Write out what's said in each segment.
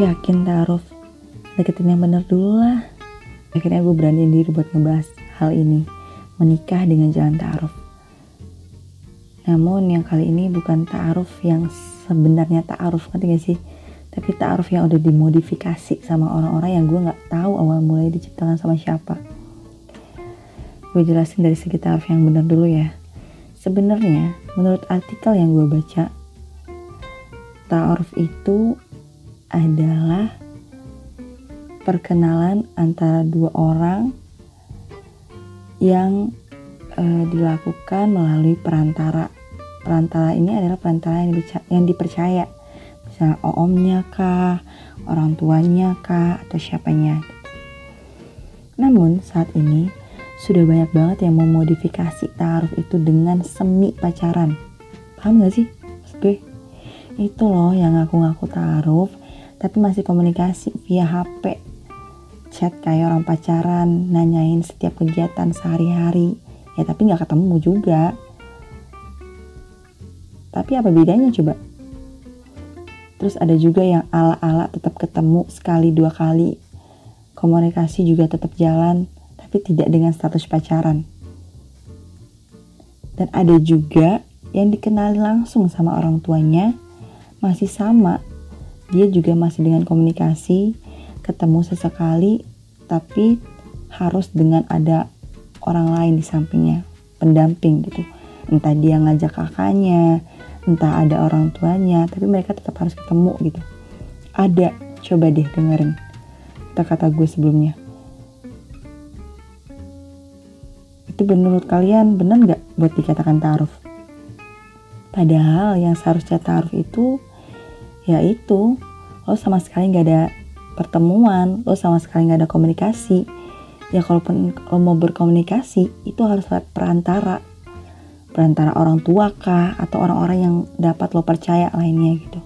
yakin taruh deketin yang bener dulu lah. Akhirnya gue berani diri buat ngebahas hal ini menikah dengan jalan ta'aruf namun yang kali ini bukan ta'aruf yang sebenarnya ta'aruf ngerti gak sih? Tapi ta'aruf yang udah dimodifikasi sama orang-orang yang gue nggak tahu awal mulai diciptakan sama siapa. Gue jelasin dari segi ta'aruf yang benar dulu ya. Sebenarnya menurut artikel yang gue baca ta'aruf itu adalah perkenalan antara dua orang yang e, dilakukan melalui perantara. Perantara ini adalah perantara yang, yang dipercaya, misalnya omnya kah, orang tuanya kah, atau siapanya. Namun saat ini sudah banyak banget yang memodifikasi taruh itu dengan semi pacaran. Paham gak sih? Gue, itu loh yang ngaku-ngaku taruh tapi masih komunikasi via HP chat kayak orang pacaran nanyain setiap kegiatan sehari-hari. Ya tapi nggak ketemu juga. Tapi apa bedanya coba? Terus ada juga yang ala-ala tetap ketemu sekali dua kali. Komunikasi juga tetap jalan tapi tidak dengan status pacaran. Dan ada juga yang dikenali langsung sama orang tuanya masih sama dia juga masih dengan komunikasi ketemu sesekali tapi harus dengan ada orang lain di sampingnya pendamping gitu. Entah dia ngajak kakaknya entah ada orang tuanya tapi mereka tetap harus ketemu gitu. Ada coba deh dengerin kata-kata gue sebelumnya. Itu menurut kalian benar nggak buat dikatakan taruh padahal yang seharusnya taruh itu ya itu lo sama sekali nggak ada pertemuan, lo sama sekali nggak ada komunikasi. Ya kalaupun lo mau berkomunikasi, itu harus lewat perantara. Perantara orang tua kah, atau orang-orang yang dapat lo percaya lainnya gitu.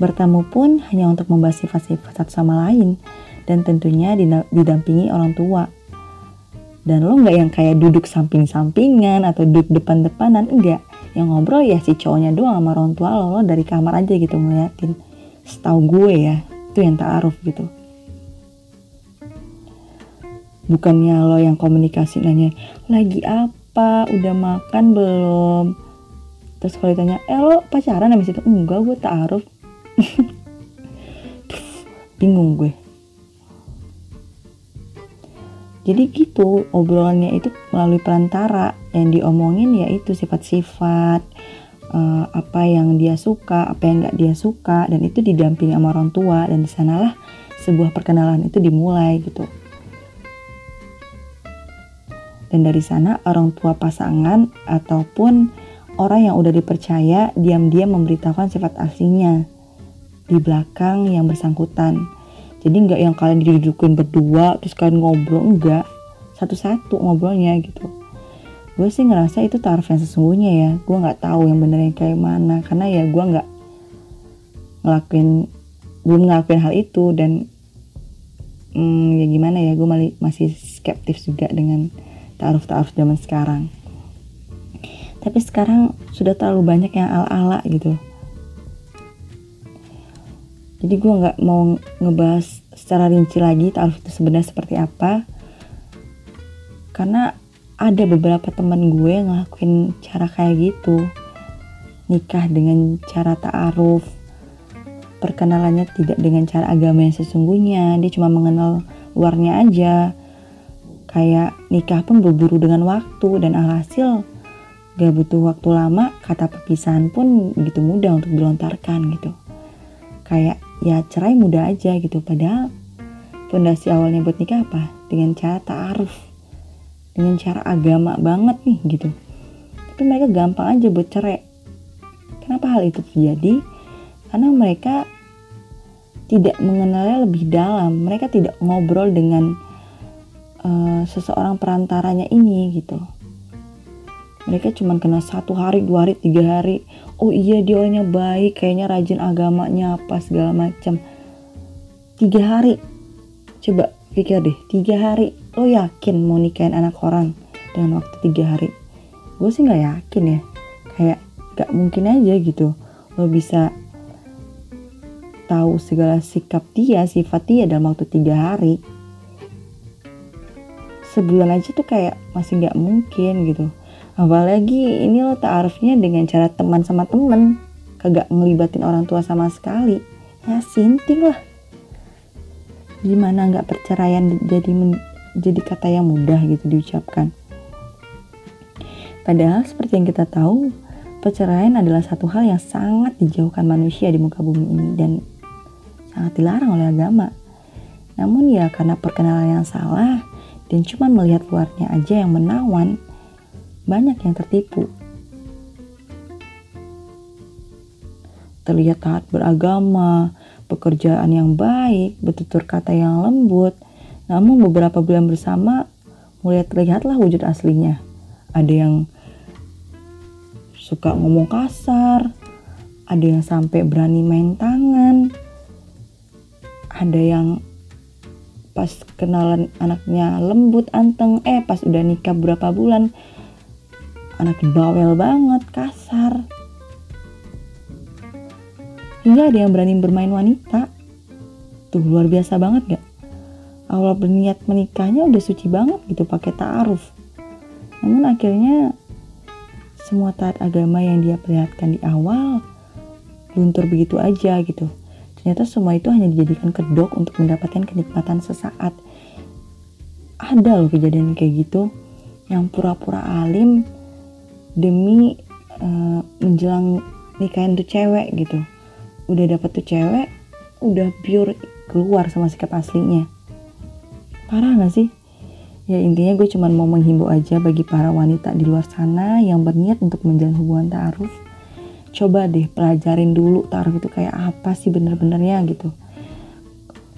Bertemu pun hanya untuk membahas sifat-sifat satu sama lain, dan tentunya didampingi orang tua. Dan lo nggak yang kayak duduk samping-sampingan atau duduk depan-depanan, enggak. Yang ngobrol ya si cowoknya doang sama orang tua lo, lo dari kamar aja gitu ngeliatin. Setahu gue ya, itu yang ta'aruf gitu. Bukannya lo yang komunikasi nanya lagi apa? Udah makan belum? Terus kalau ditanya eh lo pacaran habis itu enggak gue ta'aruf bingung gue jadi gitu obrolannya itu melalui perantara yang diomongin yaitu sifat-sifat uh, apa yang dia suka, apa yang nggak dia suka, dan itu didampingi sama orang tua dan di sanalah sebuah perkenalan itu dimulai gitu. Dan dari sana orang tua pasangan ataupun orang yang udah dipercaya diam-diam memberitahukan sifat aslinya di belakang yang bersangkutan. Jadi nggak yang kalian didudukin berdua terus kalian ngobrol enggak satu-satu ngobrolnya gitu. Gue sih ngerasa itu tarif yang sesungguhnya ya. Gue nggak tahu yang benernya kayak mana karena ya gue nggak ngelakuin belum ngelakuin hal itu dan hmm, ya gimana ya gue masih skeptis juga dengan taaruf-taaruf zaman sekarang. Tapi sekarang sudah terlalu banyak yang ala-ala gitu jadi gue nggak mau ngebahas secara rinci lagi taaruf itu sebenarnya seperti apa. Karena ada beberapa teman gue ngelakuin cara kayak gitu. Nikah dengan cara ta'aruf. Perkenalannya tidak dengan cara agama yang sesungguhnya. Dia cuma mengenal luarnya aja. Kayak nikah pun berburu dengan waktu dan alhasil gak butuh waktu lama kata perpisahan pun begitu mudah untuk dilontarkan gitu. Kayak ya cerai mudah aja gitu. Padahal fondasi awalnya buat nikah apa? Dengan cara ta'aruf. Dengan cara agama banget nih gitu. Tapi mereka gampang aja buat cerai. Kenapa hal itu terjadi? Karena mereka tidak mengenalnya lebih dalam. Mereka tidak ngobrol dengan uh, seseorang perantaranya ini gitu mereka cuma kena satu hari dua hari tiga hari. Oh iya dia orangnya baik kayaknya rajin agamanya apa segala macam. Tiga hari. Coba pikir deh tiga hari. Lo yakin mau nikahin anak orang dengan waktu tiga hari? Gue sih nggak yakin ya. Kayak gak mungkin aja gitu. Lo bisa tahu segala sikap dia, sifat dia dalam waktu tiga hari. Sebulan aja tuh kayak masih nggak mungkin gitu. Apalagi ini lo taarufnya dengan cara teman sama temen, kagak ngelibatin orang tua sama sekali. Ya sinting lah. Gimana nggak perceraian jadi jadi kata yang mudah gitu diucapkan. Padahal seperti yang kita tahu, perceraian adalah satu hal yang sangat dijauhkan manusia di muka bumi ini dan sangat dilarang oleh agama. Namun ya karena perkenalan yang salah dan cuma melihat luarnya aja yang menawan, banyak yang tertipu. Terlihat taat beragama, pekerjaan yang baik, bertutur kata yang lembut, namun beberapa bulan bersama mulai terlihatlah wujud aslinya. Ada yang suka ngomong kasar, ada yang sampai berani main tangan, ada yang pas kenalan anaknya lembut anteng eh pas udah nikah berapa bulan anak bawel banget kasar. Hingga ada yang berani bermain wanita. Tuh luar biasa banget gak awal berniat menikahnya udah suci banget gitu pakai ta'aruf. Namun akhirnya semua taat agama yang dia perlihatkan di awal luntur begitu aja gitu. Ternyata semua itu hanya dijadikan kedok untuk mendapatkan kenikmatan sesaat. Ada loh kejadian kayak gitu. Yang pura-pura alim demi uh, menjelang nikahin tuh cewek gitu. Udah dapet tuh cewek, udah pure keluar sama sikap aslinya. Parah gak sih? Ya intinya gue cuma mau menghimbau aja bagi para wanita di luar sana yang berniat untuk menjalin hubungan ta'aruf coba deh pelajarin dulu taruh itu kayak apa sih bener-benernya gitu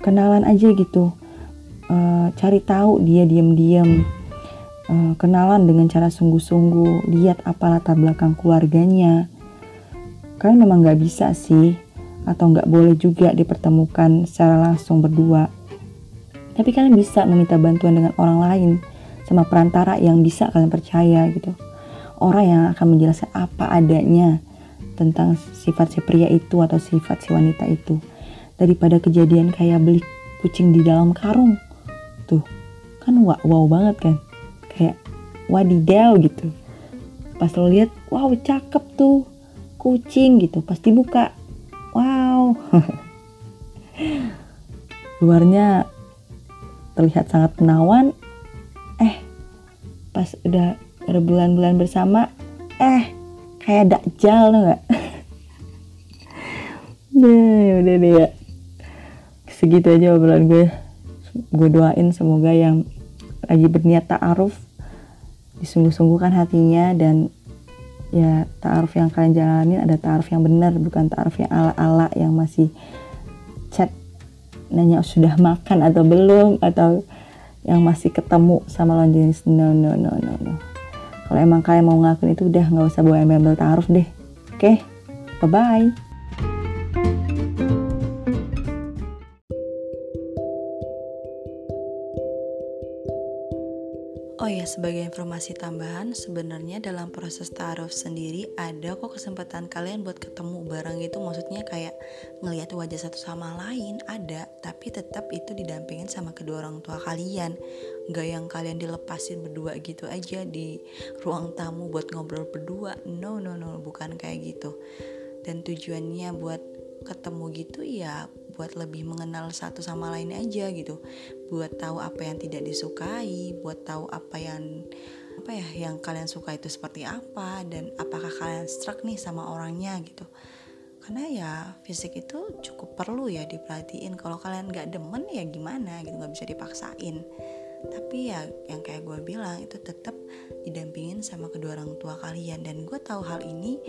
kenalan aja gitu e, cari tahu dia diam-diam e, kenalan dengan cara sungguh-sungguh lihat apa latar belakang keluarganya. Kalian memang nggak bisa sih atau nggak boleh juga dipertemukan secara langsung berdua. Tapi kalian bisa meminta bantuan dengan orang lain sama perantara yang bisa kalian percaya gitu. Orang yang akan menjelaskan apa adanya tentang sifat si pria itu atau sifat si wanita itu daripada kejadian kayak beli kucing di dalam karung. Tuh kan wow, wow banget kan wadidaw gitu. Pas lo lihat wow cakep tuh. Kucing gitu. Pasti buka wow. Luarnya terlihat sangat menawan. Eh pas udah berbulan-bulan bersama eh kayak dakjal tuh gak deh udah deh ya. Segitu aja obrolan gue. Gue doain semoga yang lagi berniat ta'aruf disungguh-sungguhkan hatinya dan ya ta'aruf yang kalian jalanin ada ta'aruf yang benar bukan ta'aruf yang ala-ala yang masih chat nanya sudah makan atau belum atau yang masih ketemu sama lawan jenis. No no no no no. Kalau emang kalian mau ngakuin itu udah nggak usah bawa embel-embel taruh deh. Oke? Okay? bye bye sebagai informasi tambahan, sebenarnya dalam proses taruh sendiri ada kok kesempatan kalian buat ketemu bareng gitu. Maksudnya kayak ngelihat wajah satu sama lain ada, tapi tetap itu didampingin sama kedua orang tua kalian. Gak yang kalian dilepasin berdua gitu aja di ruang tamu buat ngobrol berdua. No, no, no, bukan kayak gitu. Dan tujuannya buat ketemu gitu ya buat lebih mengenal satu sama lain aja gitu. Buat tahu apa yang tidak disukai buat tahu apa yang apa ya yang kalian suka itu seperti apa dan apakah kalian struck nih sama orangnya gitu. Karena ya fisik itu cukup perlu ya diperhatiin. Kalau kalian nggak demen ya gimana gitu nggak bisa dipaksain. Tapi ya yang kayak gue bilang itu tetap didampingin sama kedua orang tua kalian. Dan gue tahu hal ini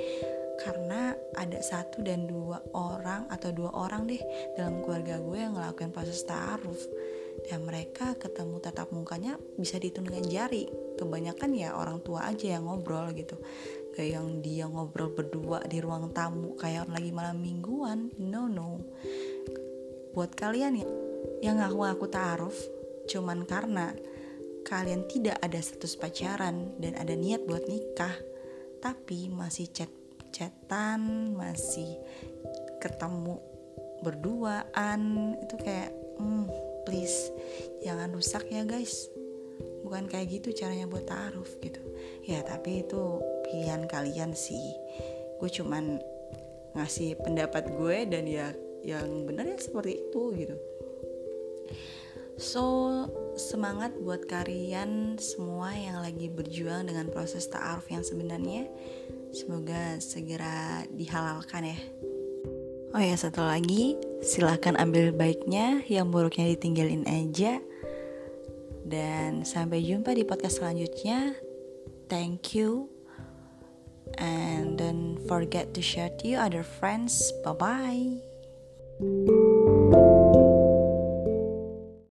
satu dan dua orang atau dua orang deh dalam keluarga gue yang ngelakuin proses ta'aruf. Dan mereka ketemu tatap mukanya bisa dihitung dengan jari. Kebanyakan ya orang tua aja yang ngobrol gitu. Kayak yang dia ngobrol berdua di ruang tamu kayak lagi malam mingguan. No no. Buat kalian ya yang ngaku-ngaku ta'aruf cuman karena kalian tidak ada status pacaran dan ada niat buat nikah tapi masih chat chatan masih ketemu berduaan. Itu kayak hmm, please jangan rusak ya guys. Bukan kayak gitu caranya buat taaruf gitu. Ya tapi itu pilihan kalian sih. Gue cuman ngasih pendapat gue dan ya yang benar ya seperti itu gitu. So semangat buat kalian semua yang lagi berjuang dengan proses ta'aruf yang sebenarnya semoga segera dihalalkan ya Oh ya satu lagi, silahkan ambil baiknya, yang buruknya ditinggalin aja. Dan sampai jumpa di podcast selanjutnya. Thank you. And don't forget to share to your other friends. Bye-bye.